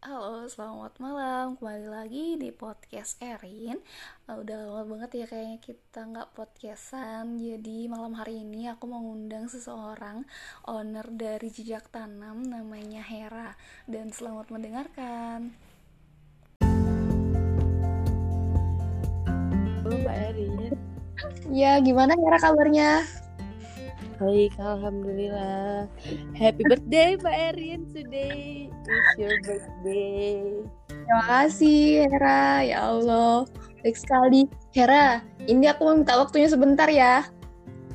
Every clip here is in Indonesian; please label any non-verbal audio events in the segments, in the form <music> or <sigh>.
Halo, selamat malam. Kembali lagi di podcast Erin. Uh, udah lama banget ya kayaknya kita nggak podcastan. Jadi malam hari ini aku mau ngundang seseorang owner dari Jejak Tanam namanya Hera. Dan selamat mendengarkan. Halo Mbak Erin. Ya, gimana Hera kabarnya? Baik, Alhamdulillah. Happy birthday Mbak Erin today. It's your birthday. Terima kasih Hera, ya Allah. Baik sekali. Hera, ini aku mau minta waktunya sebentar ya.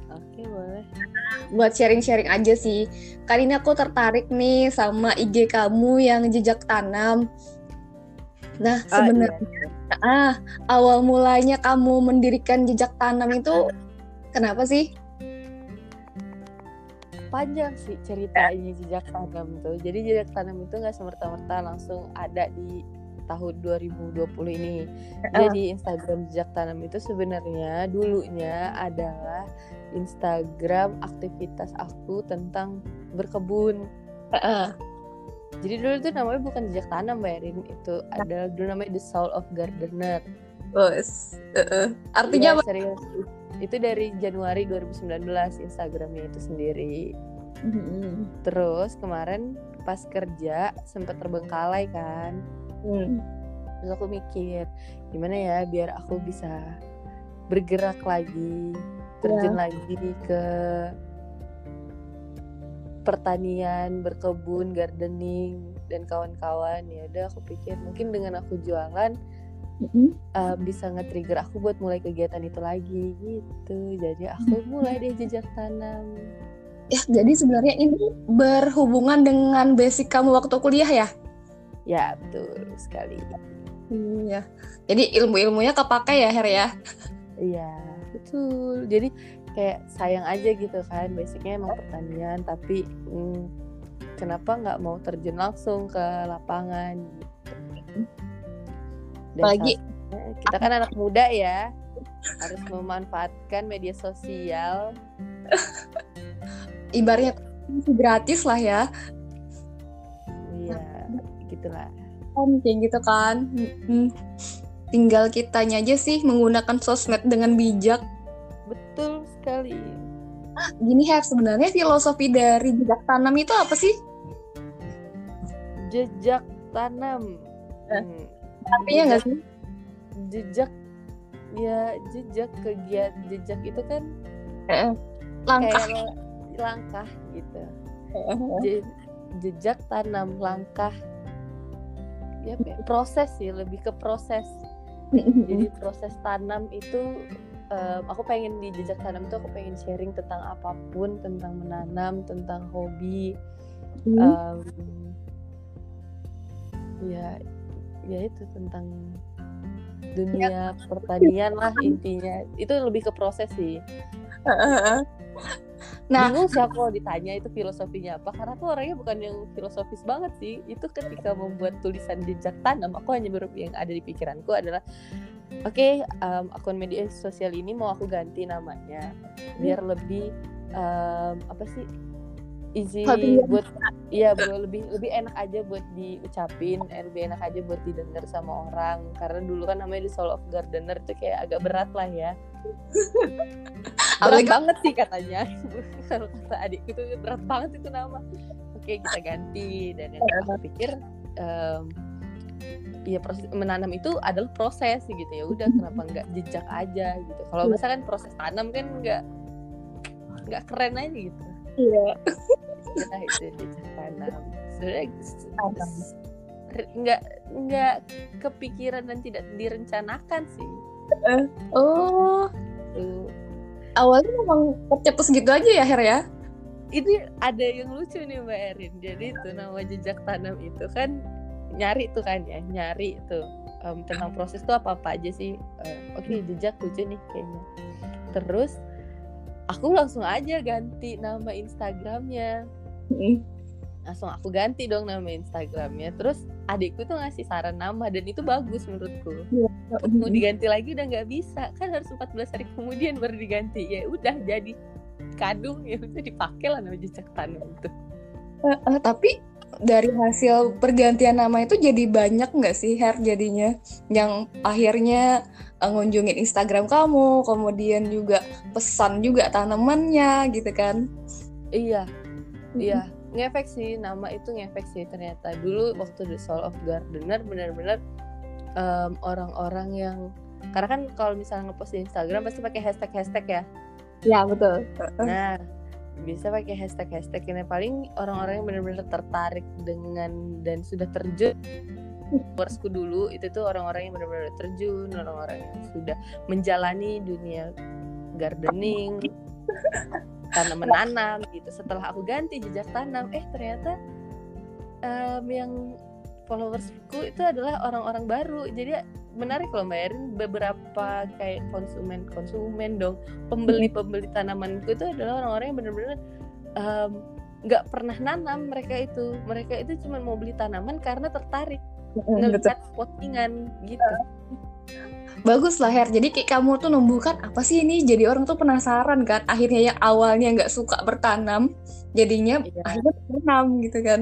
Oke, boleh. Buat sharing-sharing aja sih. Kali ini aku tertarik nih sama IG kamu yang jejak tanam. Nah, Ah, sebenarnya iya. ah, awal mulanya kamu mendirikan jejak tanam itu kenapa sih? Panjang sih ceritanya jejak tanam tuh. Jadi jejak tanam itu nggak semerta-merta langsung ada di tahun 2020 ini. Jadi Instagram jejak tanam itu sebenarnya dulunya adalah Instagram aktivitas aku tentang berkebun. Jadi dulu tuh namanya bukan jejak tanam Mbak Erin, itu adalah dulu namanya The Soul of Gardener. Bos. Heeh. Artinya apa? serius. Itu dari Januari 2019 Instagramnya itu sendiri. Terus kemarin pas kerja sempat terbengkalai kan. Hmm. Terus aku mikir gimana ya biar aku bisa bergerak lagi, terjun lagi ke pertanian, berkebun, gardening dan kawan-kawan. Ya udah aku pikir mungkin dengan aku jualan Mm-mm. uh, bisa nge-trigger aku buat mulai kegiatan itu lagi gitu. Jadi aku mulai deh jejak tanam. Ya, jadi sebenarnya ini berhubungan dengan basic kamu waktu kuliah ya? Ya betul sekali. Iya. Jadi ilmu-ilmunya kepakai ya, Her ya? Iya betul. Jadi kayak sayang aja gitu kan. Basicnya emang pertanian, tapi hmm, kenapa nggak mau terjun langsung ke lapangan? Gitu. Dan Apalagi- salah- kita kan anak muda ya, harus memanfaatkan media sosial. <laughs> Ibaratnya gratis lah ya. Iya, gitulah. Kan kayak gitu kan. Mm-mm. Tinggal kitanya aja sih menggunakan sosmed dengan bijak. Betul sekali. Gini Her, sebenarnya filosofi dari jejak tanam itu apa sih? Jejak tanam. Eh, Hmm, Artinya nggak sih? Jejak ya jejak kegiatan jejak itu kan Langkah. kayak langkah gitu. <laughs> Je- jejak tanam langkah. Ya ya, proses sih lebih ke proses. Jadi <laughs> proses tanam itu em, aku pengen di jejak tanam itu aku pengen sharing tentang apa pun tentang menanam tentang hobi. Hmm. em, ya ya itu tentang dunia pertanian lah intinya. Itu lebih ke proses sih Nah, bingung sih aku ditanya itu filosofinya apa karena aku orangnya bukan yang filosofis banget sih. Itu ketika membuat tulisan jejak tanam aku hanya ber yang ada di pikiranku adalah oke em, akun media sosial ini mau aku ganti namanya biar lebih em, apa sih easy Familiar. buat iya buat lebih lebih enak aja buat diucapin eh, lebih enak aja buat didengar sama orang. Karena dulu kan namanya di Soul of Gardener tuh kayak agak berat lah ya. <laughs> Berat banget sih katanya. <laughs> Kalau kata adikku tuh berat banget itu nama. Oke kita ganti. Dan yang aku pikir em, ya proses menanam itu adalah proses gitu. Ya udah kenapa nggak jejak aja gitu. Kalau misalkan proses tanam kan nggak nggak keren aja gitu iya. ya itu jejak tanam sebenarnya nggak nggak kepikiran dan tidak direncanakan sih Oh, tuh awalnya memang tercetus gitu aja ya, Her ya? ini ada yang lucu nih Mbak Erin. Jadi itu nama jejak tanam itu kan nyari tuh kan ya, nyari tuh em, tentang proses tuh apa apa aja sih. Eh, Oke jejak lucu nih kayaknya. Terus aku langsung aja ganti nama Instagramnya. Langsung aku ganti dong nama Instagramnya. Terus adikku tuh ngasih saran nama dan itu bagus menurutku. Mau diganti lagi udah nggak bisa kan harus 14 hari kemudian baru diganti ya udah jadi kadung ya udah dipakai lah nama jejak tanam itu Eh, eh, tapi dari hasil pergantian nama itu jadi banyak nggak sih Her jadinya yang akhirnya uh, ngunjungin Instagram kamu, kemudian juga pesan juga tanamannya gitu kan? Iya, iya ngefek sih nama itu ngefek sih ternyata dulu waktu The Soul of Gardener benar-benar um, orang-orang yang karena kan kalau misalnya ngepost di Instagram pasti pakai hashtag hashtag ya. Ya betul. Nah bisa pakai hashtag hashtag ini. Paling orang-orang yang benar-benar tertarik dengan dan sudah terjun Warsku dulu itu tuh orang-orang yang benar-benar terjun orang-orang yang sudah menjalani dunia gardening <laughs> tanam menanam gitu. Setelah aku ganti jejak tanam eh ternyata um, yang followersku itu adalah orang-orang baru. Jadi menarik loh mbak Erin beberapa kayak konsumen konsumen dong. Pembeli pembeli tanamanku itu adalah orang-orang yang benar-benar nggak um, pernah nanam mereka itu. Mereka itu cuma mau beli tanaman karena tertarik ngelihat postingan gitu. Bagus lah Her. Jadi kayak kamu tuh numbuhkan apa sih ini? Jadi orang tuh penasaran kan. Akhirnya yang awalnya nggak suka bertanam jadinya iya. akhirnya bertanam gitu kan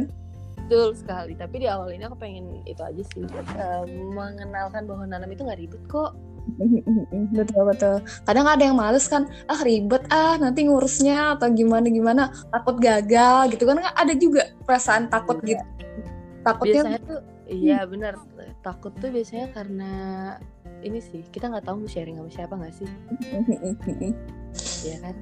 betul sekali. Tapi di awal ini aku pengen itu aja sih. Uh, mengenalkan bahwa nanam itu nggak ribet kok. <laughs> Betul betul. Kadang ada yang males kan ah ribet ah nanti ngurusnya atau gimana gimana takut gagal gitu kan. Ada juga perasaan takut iya. gitu. Takutnya biasanya tuh iya hmm. benar takut tuh biasanya karena ini sih kita nggak tahu mau sharing sama siapa nggak sih? <laughs> Iya kan?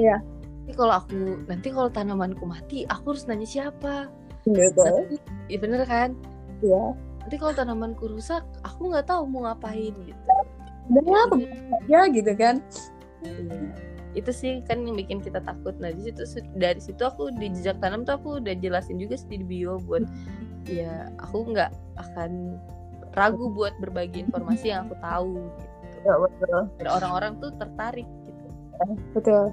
Iya. Nanti kalau aku nanti kalau tanamanku mati aku harus nanya siapa <laughs> gitu iya bener kan iya nanti kalau tanamanku rusak aku nggak tahu mau ngapain gitu dan apa ya gitu kan iya itu sih kan yang bikin kita takut nah di situ dari situ aku di jejak tanam tuh aku udah jelasin juga sih di bio buat ya aku nggak akan ragu buat berbagi informasi yang aku tahu gitu. Ya, betul. Dan orang-orang tuh tertarik gitu. Ya, betul.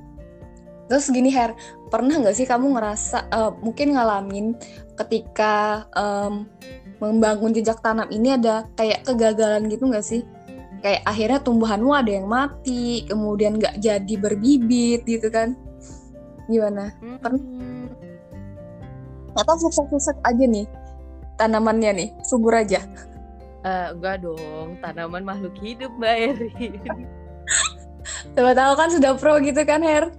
Terus gini Her, pernah nggak sih kamu ngerasa uh, mungkin ngalamin ketika um, membangun jejak tanam ini ada kayak kegagalan gitu nggak sih? Kayak akhirnya tumbuhanmu ada yang mati, kemudian nggak jadi berbibit gitu kan? Gimana? Pernah? Hmm. Atau sukses-sukses aja nih tanamannya nih, subur aja? Uh, enggak dong, tanaman makhluk hidup Mbak Erin. Coba tahu kan sudah pro gitu kan Her?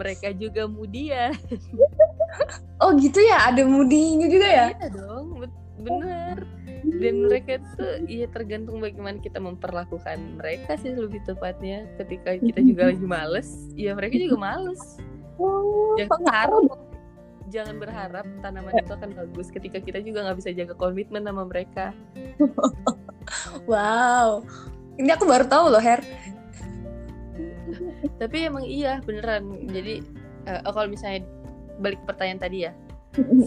Mereka juga mudia. <laughs> oh gitu ya, ada mudinya juga ya? Iya dong, bener. Dan mereka tuh ya tergantung bagaimana kita memperlakukan mereka sih lebih tepatnya. Ketika kita juga lagi males, ya mereka juga males. Oh, Jangan taruh jangan berharap tanaman itu akan bagus ketika kita juga nggak bisa jaga komitmen sama mereka. <laughs> wow, ini aku baru tahu loh Her. Tapi emang iya beneran. Jadi uh, kalau misalnya balik pertanyaan tadi ya,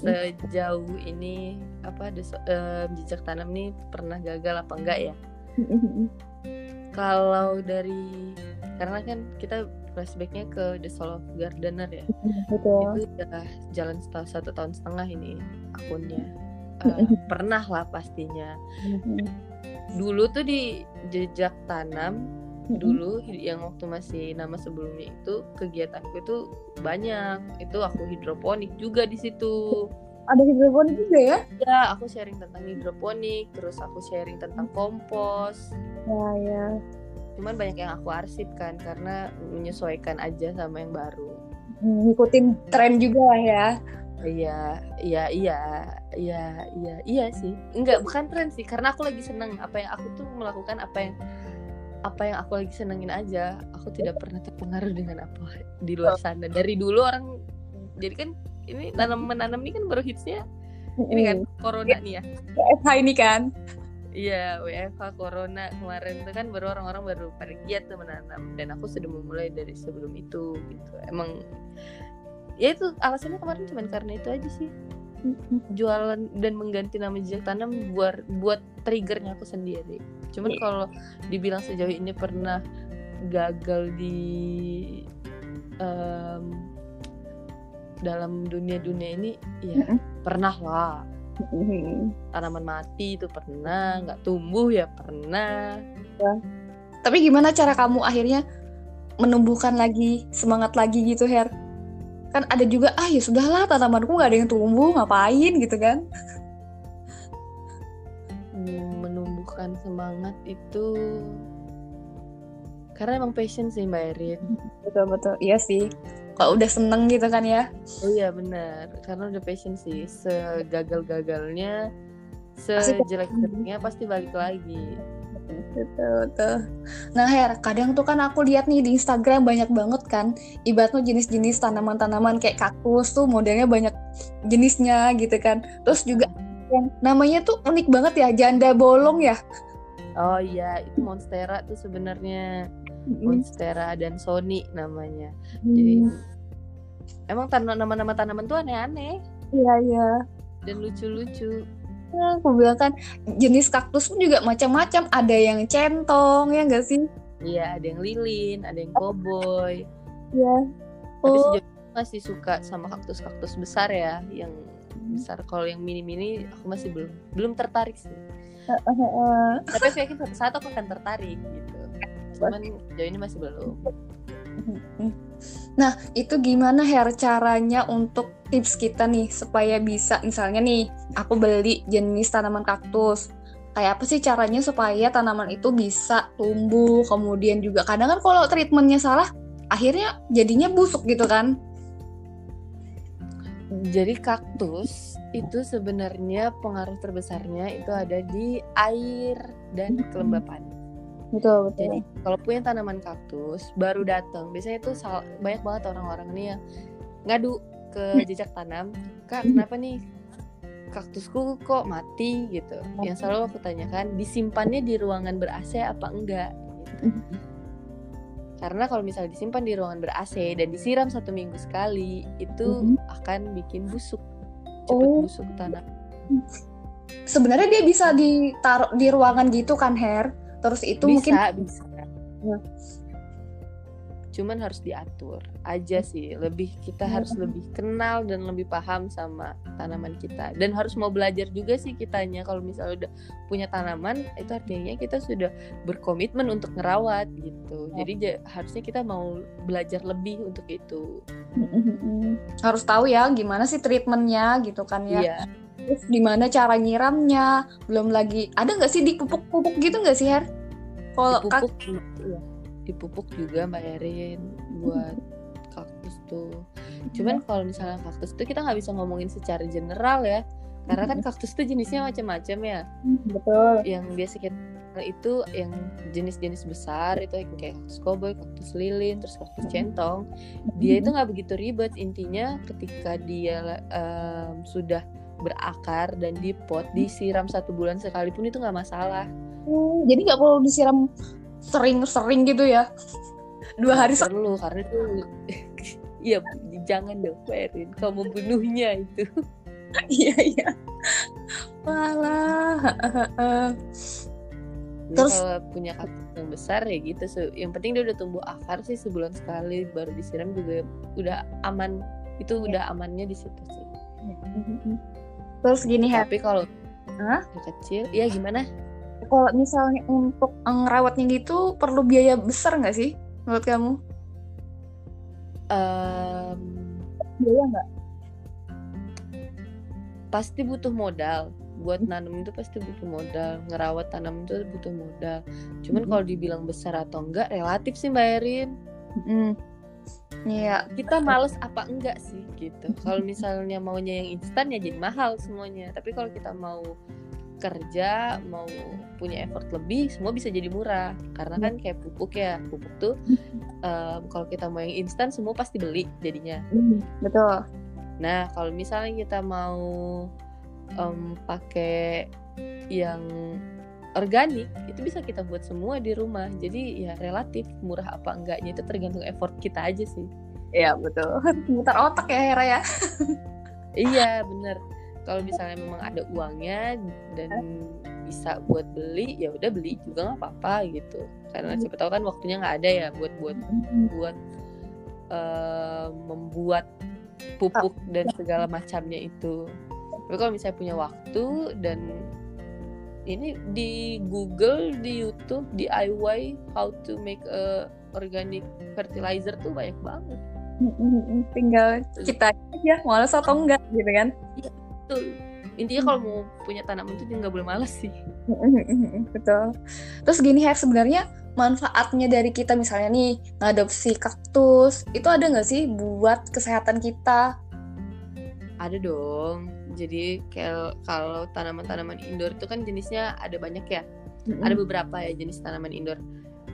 sejauh ini apa uh, jejak tanam nih pernah gagal apa enggak ya? kalau dari karena kan kita flashbacknya ke The Soul of Gardener ya. Betul. itu udah jalan setelah satu tahun setengah ini akunnya. Uh, pernah lah pastinya. Dulu tuh di jejak tanam dulu yang waktu masih nama sebelumnya itu kegiatanku itu banyak. Itu aku hidroponik juga di situ. Ada hidroponik juga ya? Ya, aku sharing tentang hidroponik, terus aku sharing tentang kompos. Ya, ya. Cuman banyak yang aku arsip kan karena menyesuaikan aja sama yang baru. Hmm, ngikutin tren juga lah ya. Iya iya iya iya iya iya sih. Enggak bukan tren sih karena aku lagi seneng apa yang aku tuh melakukan apa yang apa yang aku lagi senengin aja aku tidak pernah terpengaruh dengan apa di luar sana. Dari dulu orang jadi kan ini tanam menanam ini kan baru hitsnya ini kan corona nih ya. FH ini kan. Iya, WFH Corona kemarin itu kan baru orang-orang baru pada giat tuh menanam. Dan aku sudah memulai dari sebelum itu gitu. Emang ya itu alasannya kemarin cuma karena itu aja sih. <laughs> Jualan dan mengganti nama jejak tanam buat buat triggernya aku sendiri. Cuman yeah. kalau dibilang sejauh ini pernah gagal di um, dalam dunia-dunia ini ya pernah lah tanaman mati itu pernah nggak tumbuh ya pernah ya. tapi gimana cara kamu akhirnya menumbuhkan lagi semangat lagi gitu Her kan ada juga ah ya sudahlah tanamanku nggak ada yang tumbuh ngapain? Gitu kan. Menumbuhkan semangat itu karena emang passion sih Mbak Erin. Betul betul. Iya sih. Kalau udah seneng gitu kan ya. Oh iya benar. Karena udah passion sih. Segagal-gagalnya sejelek-jeleknya pasti balik lagi betul betul. Nah Her kadang tuh kan aku lihat nih di Instagram banyak banget kan ibaratnya jenis-jenis tanaman-tanaman kayak kaktus tuh modelnya banyak jenisnya gitu kan. Terus juga yang namanya tuh unik banget ya janda bolong ya. Oh iya itu monstera tuh sebenarnya. Monstera dan sony namanya. Hmm. jadi emang tanam nama-nama tanaman tuh aneh-aneh. Iya iya. Dan lucu-lucu aku bilang kan jenis kaktus pun juga macam-macam. Ada yang centong ya enggak sih? Iya ada yang lilin ada yang cowboy. Iya. Oh. tapi sejauh masih suka sama kaktus-kaktus besar ya yang besar. Kalau yang mini-mini aku masih belum belum tertarik sih. <laughs> Tapi aku yakin suatu saat aku akan tertarik gitu. Cuman jauh ini masih belum nah itu gimana Her caranya untuk tips kita nih supaya bisa misalnya nih aku beli jenis tanaman kaktus kayak apa sih caranya supaya tanaman itu bisa tumbuh kemudian juga kadang kan kalau treatmentnya salah akhirnya jadinya busuk gitu kan jadi kaktus itu sebenarnya pengaruh terbesarnya itu ada di air dan kelembapan. Betul betul. Jadi kalau punya tanaman kaktus baru datang, biasanya itu banyak banget orang-orang ini yang ngadu ke hmm. jejak tanam, kak hmm. kenapa nih kaktusku kok mati gitu. Yang selalu aku tanyakan, disimpannya di ruangan ber AC apa enggak? Gitu. Karena kalau misalnya disimpan di ruangan ber AC dan disiram satu minggu sekali, itu mm -hmm. akan bikin busuk, cepat oh. busuk tanah. Sebenarnya dia bisa ditaruh di ruangan gitu kan, Her? Terus itu bisa, mungkin bisa. Ya cuman harus diatur aja sih. Lebih kita harus hmm. lebih kenal dan lebih paham sama tanaman kita. Dan harus mau belajar juga sih kitanya. Kalau misalnya udah punya tanaman itu artinya kita sudah berkomitmen untuk ngerawat gitu. Jadi ya, harusnya kita mau belajar lebih untuk itu. Harus tahu ya gimana sih treatmentnya gitu kan ya. Iya. Terus gimana cara nyiramnya? Belum lagi ada nggak sih di pupuk-pupuk gitu nggak sih Her? Kalau kak iya. Dipupuk juga mbak Erin buat kaktus tuh. Cuman hmm. kalau misalnya kaktus tuh kita nggak bisa ngomongin secara general ya. Karena kan kaktus tuh jenisnya macam-macam ya. Hmm, betul. Yang biasa kita itu yang jenis-jenis besar itu kayak kaktus koboi, kaktus lilin, terus kaktus centong. Dia itu nggak begitu ribet. Intinya ketika dia um, sudah berakar dan di pot disiram satu bulan sekalipun itu nggak masalah. Hmm, jadi nggak perlu disiram sering-sering gitu ya? Dua hari perlu karena itu <laughs> iya jangan dong Erin kamu bunuhnya itu. <laughs> Iya iya. Malah terus? kalau punya kaktus yang besar ya gitu yang penting dia udah tumbuh akar sih sebulan sekali baru disiram juga udah aman. Itu udah amannya di situ sih terus gini tapi kalau huh? kecil ya gimana kalau misalnya untuk ngerawatnya gitu perlu biaya besar nggak sih menurut kamu? Um, biaya nggak? Pasti butuh modal. Buat nanam itu pasti butuh modal. Ngerawat tanam itu butuh modal. Cuman hmm. kalau dibilang besar atau enggak relatif sih Mbak Erin. Hmm. Iya. Kita males apa enggak sih gitu. Kalau misalnya maunya yang instan ya jadi mahal semuanya. Tapi kalau kita mau kerja mau punya effort lebih semua bisa jadi murah karena kan kayak pupuk ya pupuk tuh um, kalau kita mau yang instan semua pasti beli jadinya hmm, betul nah kalau misalnya kita mau um, pakai yang organik itu bisa kita buat semua di rumah. Jadi ya relatif murah apa enggaknya itu tergantung effort kita aja sih. Iya betul. <laughs> Muter otak ya Hera ya. Iya bener. Kalau misalnya memang ada uangnya dan bisa buat beli ya udah beli juga nggak apa-apa gitu. Karena siapa tahu kan waktunya nggak ada ya buat buat buat uh, membuat pupuk dan segala macamnya itu. Tapi kalau misalnya punya waktu dan ini di Google di YouTube DIY how to make a organic fertilizer tuh banyak banget. Tinggal kita aja males atau enggak gitu kan? Betul. Intinya kalau mau punya tanaman itu nggak boleh males sih. Betul. Terus gini Her sebenarnya manfaatnya dari kita misalnya nih ngadopsi kaktus itu ada nggak sih buat kesehatan kita? Ada dong jadi kalau kalau tanaman-tanaman indoor itu kan jenisnya ada banyak ya mm-hmm. ada beberapa ya jenis tanaman indoor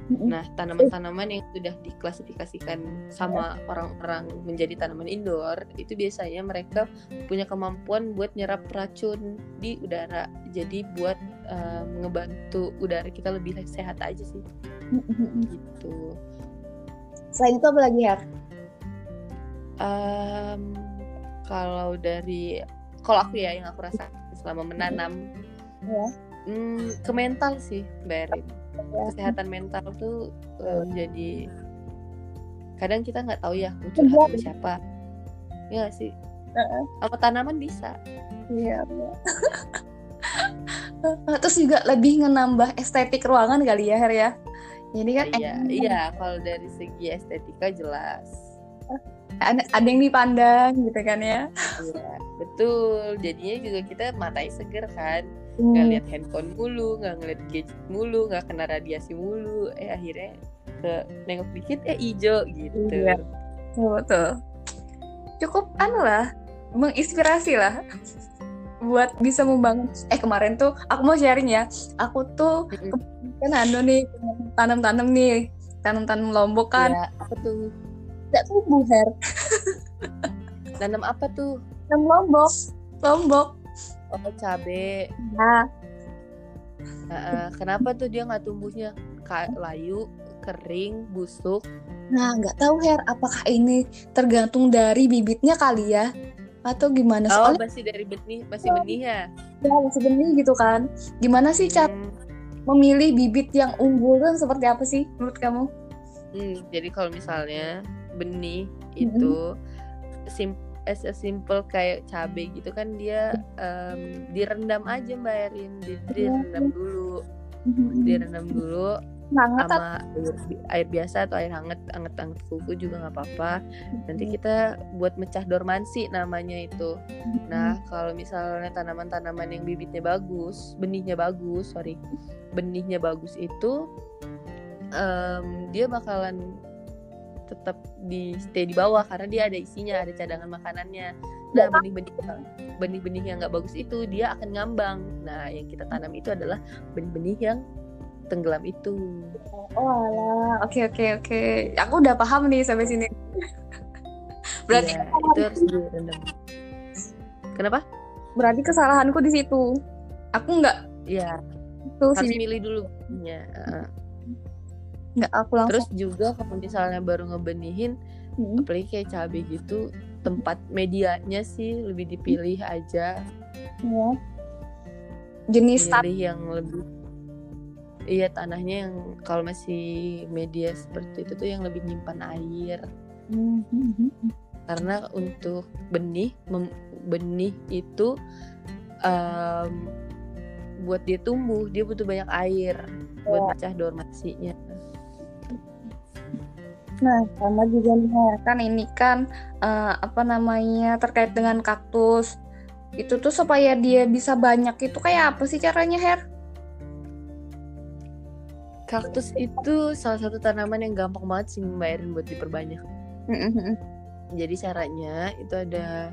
Nah, tanaman-tanaman yang sudah diklasifikasikan sama orang-orang menjadi tanaman indoor itu biasanya mereka punya kemampuan buat nyerap racun di udara. Jadi buat uh, ngebantu udara kita lebih sehat aja sih. gitu. Selain itu apa lagi ya? Um, kalau dari kalau aku ya yang aku rasa selama menanam, ya. hmm, ke mental sih, Berin ya. kesehatan mental tuh um, jadi kadang kita nggak tahu ya mau curhat sama siapa. Ya sih? Uh-uh. sama tanaman bisa. Iya. <laughs> Terus juga lebih menambah estetik ruangan kali ya Her ya. Jadi kan iya iya. Kalau dari segi estetika jelas ada, ada yang dipandang gitu kan ya. Iya betul. Jadinya juga kita matai seger kan. Hmm. nggak lihat handphone mulu nggak ngeliat gadget mulu nggak kena radiasi mulu. Eh akhirnya ke nengok dikit eh ijo gitu. Iya. betul cukup anu lah menginspirasi lah buat bisa membangun. Eh kemarin tuh aku mau sharing ya. Aku tuh kan anu nih tanam-tanam nih. Tanam-tanam lombok kan. Ya, apa tuh tidak tumbuh her. <laughs> Tanam apa tuh? Tanam lombok. Lombok. Oh cabe. Nah uh, kenapa tuh dia nggak tumbuhnya? Kayak layu kering busuk. Nah nggak tahu Her apakah ini tergantung dari bibitnya kali ya? Atau gimana oh Soalnya, masih dari benih masih benih ya? Ya masih benih gitu kan. Gimana sih cat hmm. memilih bibit yang unggul kan seperti apa sih menurut kamu? Hmm, jadi kalau misalnya benih hmm. itu sim as a simple kayak cabai gitu kan dia um, direndam aja mbak Erin di, direndam dulu. Direndam dulu hangat sama air, air biasa atau air hangat hangat hangat kuku juga nggak apa-apa. Nanti kita buat mecah dormansi namanya itu. Nah kalau misalnya tanaman-tanaman yang bibitnya bagus benihnya bagus sorry benihnya bagus itu um, dia bakalan tetap di stay di bawah karena dia ada isinya ada cadangan makanannya. Nah benih-benih benih-benih yang nggak bagus itu dia akan ngambang. Nah yang kita tanam itu adalah benih-benih yang tenggelam itu. Oh alah. Oke oke oke. Aku udah paham nih sampai sini. Berarti ya, itu harus direndam. Kenapa? Berarti kesalahanku di situ. Aku nggak ya harus sini. milih dulu. Ya uh nggak aku langsung terus juga kalau misalnya baru ngebenihin hmm. apalagi kayak cabai gitu tempat medianya sih lebih dipilih aja ya. jenis pilih yang lebih iya tanahnya yang kalau masih media seperti itu tuh yang lebih nyimpan air hmm. karena untuk benih benih itu um, buat dia tumbuh dia butuh banyak air buat iya. pecah dormansinya Nah, sama juga nih kan ini kan uh, apa namanya terkait dengan kaktus. Itu tuh supaya dia bisa banyak itu kayak apa sih caranya, Her? Kaktus itu salah satu tanaman yang gampang banget sih membayarin buat diperbanyak. Jadi caranya itu ada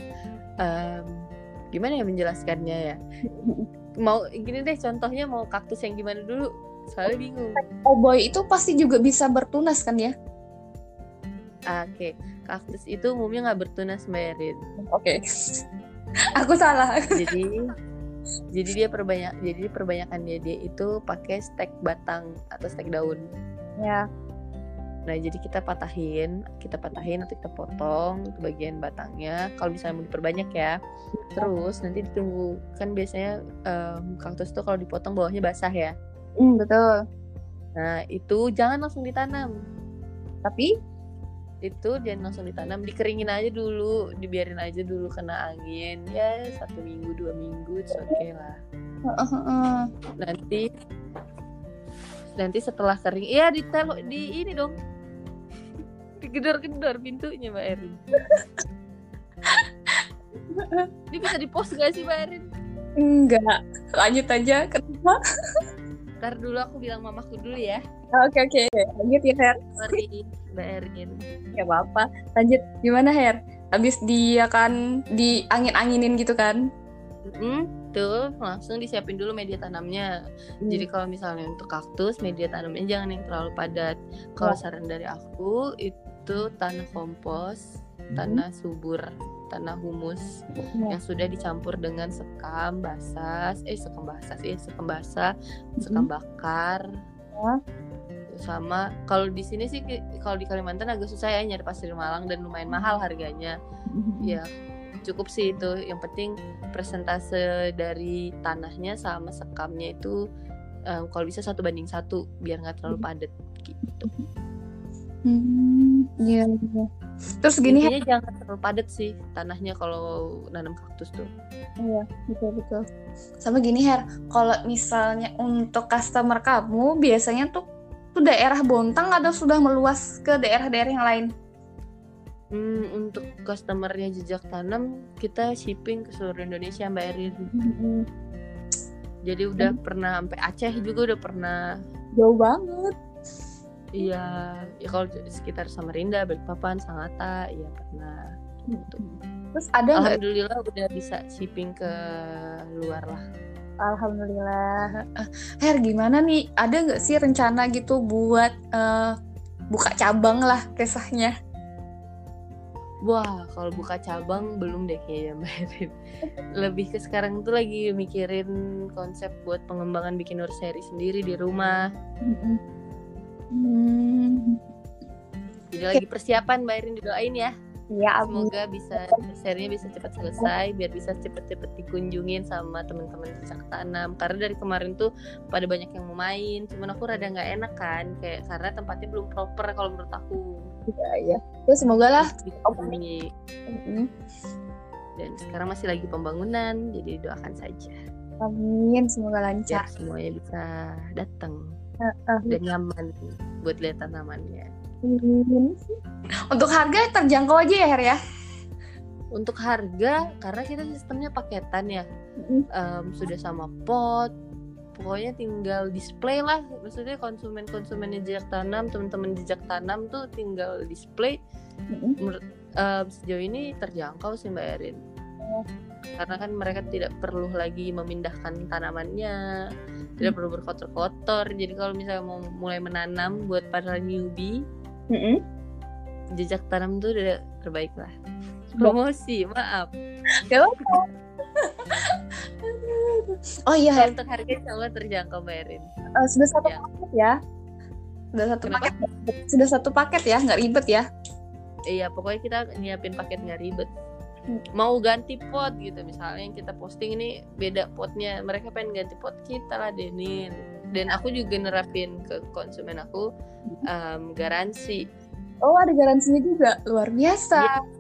um, gimana ya menjelaskannya ya? <laughs> mau gini deh contohnya mau kaktus yang gimana dulu? Soalnya bingung. Oh boy, itu pasti juga bisa bertunas kan ya? Oke, okay. kaktus itu umumnya nggak bertunas merit. Oke, okay. aku salah. jadi, jadi dia perbanyak, jadi perbanyakan dia dia itu pakai stek batang atau stek daun. Ya. Nah, jadi kita patahin, kita patahin atau kita potong bagian batangnya. Kalau misalnya mau diperbanyak ya, terus nanti ditunggu kan biasanya um, kaktus tuh kalau dipotong bawahnya basah ya. Mm, betul. Nah, itu jangan langsung ditanam. Tapi itu jangan langsung ditanam dikeringin aja dulu dibiarin aja dulu kena angin. Ya satu minggu dua minggu oke okay lah. Nanti nanti setelah kering iya di di ini dong. Digedor-gedor pintunya Mbak Erin. Ini bisa di post gak sih Mbak Erin? Enggak. Lanjut aja kenapa ntar dulu aku bilang mamaku dulu ya oke oke lanjut ya Her sorry Mbak Erin ya apa lanjut gimana Her habis dia kan diangin-anginin gitu kan Hmm, tuh langsung disiapin dulu media tanamnya. Hmm. Jadi kalau misalnya untuk kaktus media tanamnya jangan yang terlalu padat. Kalau Oh. saran dari aku itu tanah kompos, Hmm. tanah subur, tanah humus Ya. yang sudah dicampur dengan sekam basah, eh sekam basah sih, sekam basah, sekam bakar. Ya. Sama kalau di sini sih kalau di Kalimantan agak susah ya nyari pasir malang dan lumayan mahal harganya. Ya cukup sih itu. Yang penting persentase dari tanahnya sama sekamnya itu em, kalau bisa satu banding satu biar nggak terlalu padat gitu. Hmm, iya, iya. Terus gini Intinya jangan terlalu padat sih tanahnya kalau nanam kaktus tuh. Iya, betul betul. Sama gini Her, kalau misalnya untuk customer kamu biasanya tuh tuh daerah Bontang atau sudah meluas ke daerah-daerah yang lain? Hmm, untuk customernya jejak tanam kita shipping ke seluruh Indonesia Mbak Erin. Jadi udah pernah sampai Aceh juga udah pernah. Jauh banget. Iya, ya kalau sekitar Samarinda, Balikpapan, Sangatta, iya pernah. Gitu. Terus ada? Alhamdulillah udah bisa shipping ke luar lah. Alhamdulillah. Her, gimana nih? Ada nggak sih rencana gitu buat eh, buka cabang lah kisahnya? Wah, kalau buka cabang belum deh kayaknya Mbak Erin. Lebih ke sekarang tuh lagi mikirin konsep buat pengembangan bikin nursery sendiri di rumah. Hmm. Jadi lagi persiapan Mbak Erin didoain ya. Ya, amin. Semoga bisa nursery bisa cepat selesai biar bisa cepet-cepet dikunjungin sama teman-teman cicak tanam. Karena dari kemarin tuh pada banyak yang mau main, cuman aku rada nggak enak kan, kayak karena tempatnya belum proper kalau menurut aku. Ya, ya. Terus semoga lah. Dan sekarang masih lagi pembangunan, jadi doakan saja. Amin, semoga biar lancar. semuanya bisa datang Heeh. dan nyaman buat lihat tanamannya. Untuk harga terjangkau aja ya Her ya. Untuk harga, karena kita sistemnya paketan ya, em, sudah sama pot, pokoknya tinggal display lah. Maksudnya konsumen-konsumen jejak tanam, teman-teman jejak tanam tuh tinggal display. Menurut em, sejauh ini terjangkau sih Mbak Erin. Karena kan mereka tidak perlu lagi memindahkan tanamannya, tidak perlu berkotor-kotor. Jadi kalau misalnya mau mulai menanam buat para newbie, Mm-mm. jejak tanam tuh udah terbaik lah promosi maaf Gak. <laughs> Oh iya Kalau untuk harga Allah terjangkau Mbak Erin Eh, sudah satu Ya. paket ya. Sudah satu Kenapa? paket. Sudah satu paket ya, nggak ribet ya. iya pokoknya kita nyiapin paket nggak ribet Hmm. Mau ganti pot gitu. Misalnya yang kita posting ini beda potnya mereka pengen ganti pot kita lah Denin. Dan aku juga nerapin ke konsumen aku em, garansi. Oh ada garansinya juga, luar biasa. Iya.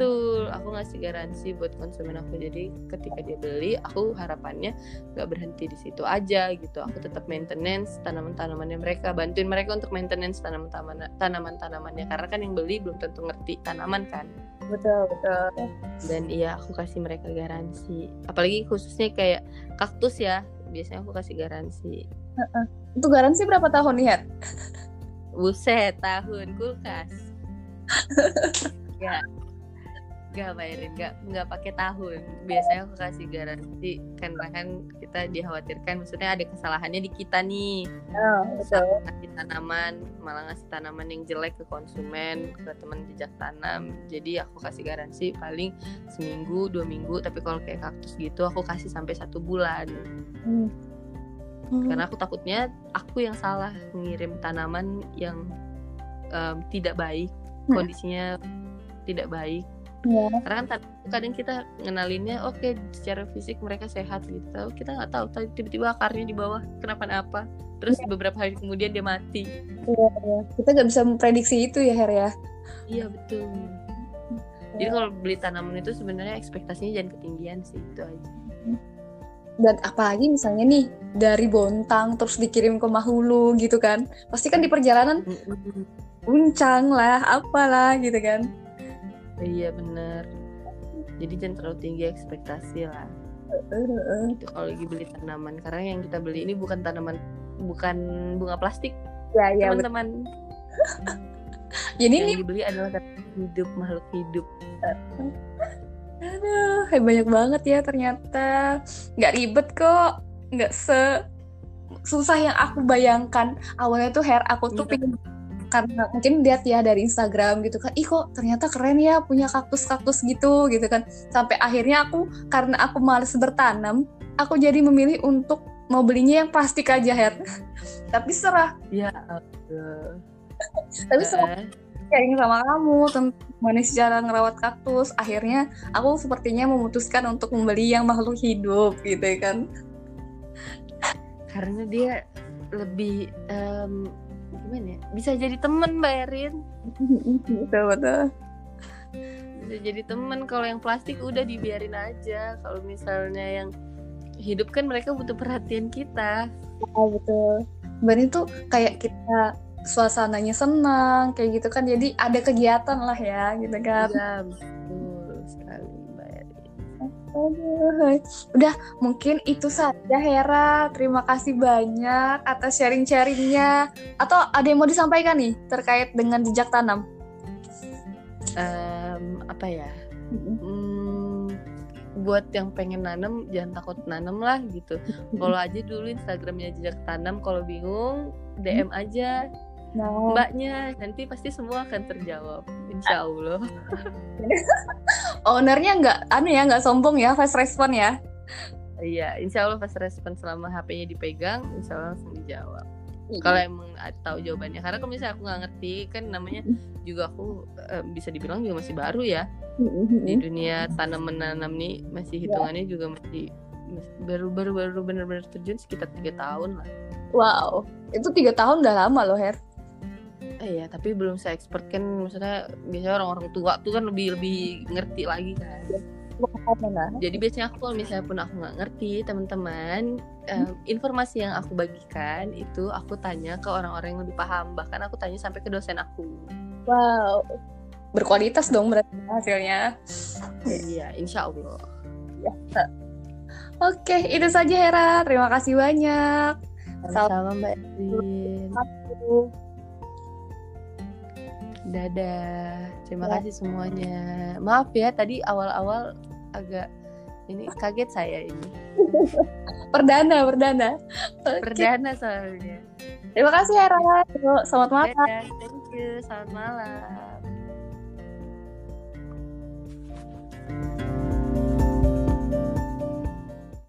Betul, aku ngasih garansi buat konsumen aku. Jadi ketika dia beli, aku harapannya nggak berhenti di situ aja gitu. Aku tetap maintenance tanaman-tanamannya mereka, bantuin mereka untuk maintenance tanaman-tanaman tanaman-tanamannya. Karena kan yang beli belum tentu ngerti tanaman kan. Betul betul. Dan iya, aku kasih mereka garansi. Apalagi khususnya kayak kaktus ya, biasanya aku kasih garansi. Itu garansi berapa tahun nih Her? Buset, tahun kulkas. <laughs> ya. Gak bayarin, gak nggak pakai tahun. Biasanya aku kasih garansi karena kan kita dikhawatirkan, maksudnya ada kesalahannya di kita nih. Oh, ngasih tanaman, malah ngasih tanaman yang jelek ke konsumen, ke teman jejak tanam. Jadi aku kasih garansi paling seminggu, dua minggu. Tapi kalau kayak kaktus gitu, aku kasih sampai satu bulan. Hmm. Karena aku takutnya aku yang salah mengirim tanaman yang em, tidak baik, Hmm. kondisinya tidak baik. Ya. Karena kan kadang kita ngenalinnya oke secara fisik mereka sehat gitu. Tahu kita nggak tahu tadi tiba-tiba akarnya di bawah kenapa-napa. Terus beberapa hari kemudian dia mati. Iya, iya. Kita nggak bisa memprediksi itu ya Her ya. Iya betul. Jadi kalau beli tanaman itu sebenarnya ekspektasinya jangan ketinggian sih itu aja. Dan apalagi misalnya nih dari Bontang terus dikirim ke Mahulu gitu kan. Pasti kan di perjalanan Mm-mm. uncang lah apalah gitu kan iya bener. Jadi jangan terlalu tinggi ekspektasi lah. Itu kalau lagi beli tanaman. Karena yang kita beli ini bukan tanaman bukan bunga plastik. Ya ya teman-teman. <laughs> Jadi yang ini dibeli adalah hidup makhluk hidup. Aduh eh, banyak banget ya ternyata. Nggak ribet kok. Nggak se susah yang aku bayangkan. Awalnya tuh hair aku tuh Iya. pengen karena mungkin lihat ya dari Instagram gitu kan ih kok ternyata keren ya punya kaktus-kaktus gitu gitu kan. Sampai akhirnya aku karena aku males bertanam aku jadi memilih untuk mau belinya yang plastik aja hair <laughs> tapi serah. Ya tapi serah Eh, sharing sama kamu tentang gimana sih cara ngerawat kaktus. Akhirnya aku sepertinya memutuskan untuk membeli yang makhluk hidup gitu kan. Karena dia lebih em, gimana ya? Bisa jadi temen mbak Erin. <laughs> Betul betul. Bisa jadi temen. Kalau yang plastik udah dibiarin aja. Kalau misalnya yang hidup kan mereka butuh perhatian kita. Oh, betul. Berarti tuh kayak kita suasananya senang kayak gitu kan. Jadi ada kegiatan lah ya gitu kan. ya Udah mungkin itu saja Hera. Terima kasih banyak atas sharing-sharingnya. Atau ada yang mau disampaikan nih terkait dengan jejak tanam? Em, apa ya Hmm, buat yang pengen nanam jangan takut nanam lah gitu. Kalau aja dulu Instagramnya jejak tanam kalau bingung DM aja Nah, mbaknya nanti pasti semua akan terjawab insya Allah. <laughs> ownernya nggak anu ya nggak sombong ya fast respon ya. Iya insya Allah pas respon selama HP-nya dipegang insya Allah langsung dijawab. Kalau emang tahu jawabannya karena kalau misalnya aku nggak ngerti kan namanya juga aku eh, bisa dibilang juga masih baru ya di dunia tanam menanam nih masih hitungannya juga masih masih baru baru baru benar-benar terjun sekitar tiga tahun lah. Wow, itu tiga tahun udah lama loh Her. Eh ya, tapi belum saya expert kan maksudnya biasanya orang-orang tua tuh kan lebih lebih ngerti lagi kan. Jadi biasanya aku kalau misalnya pun aku nggak ngerti teman-teman em, informasi yang aku bagikan itu aku tanya ke orang-orang yang lebih paham bahkan aku tanya sampai ke dosen aku. Wow, berkualitas dong berarti hasilnya. Iya, insya Allah. Oke, itu saja Hera. Terima kasih banyak. Sama-sama Mbak Erin. Dadah. Terima Ya. kasih semuanya. Maaf ya tadi awal-awal agak ini kaget saya ini. <laughs> Perdana, perdana. Perdana soalnya. Terima kasih Hera. Selamat malam. Dadah. Thank you. Selamat malam.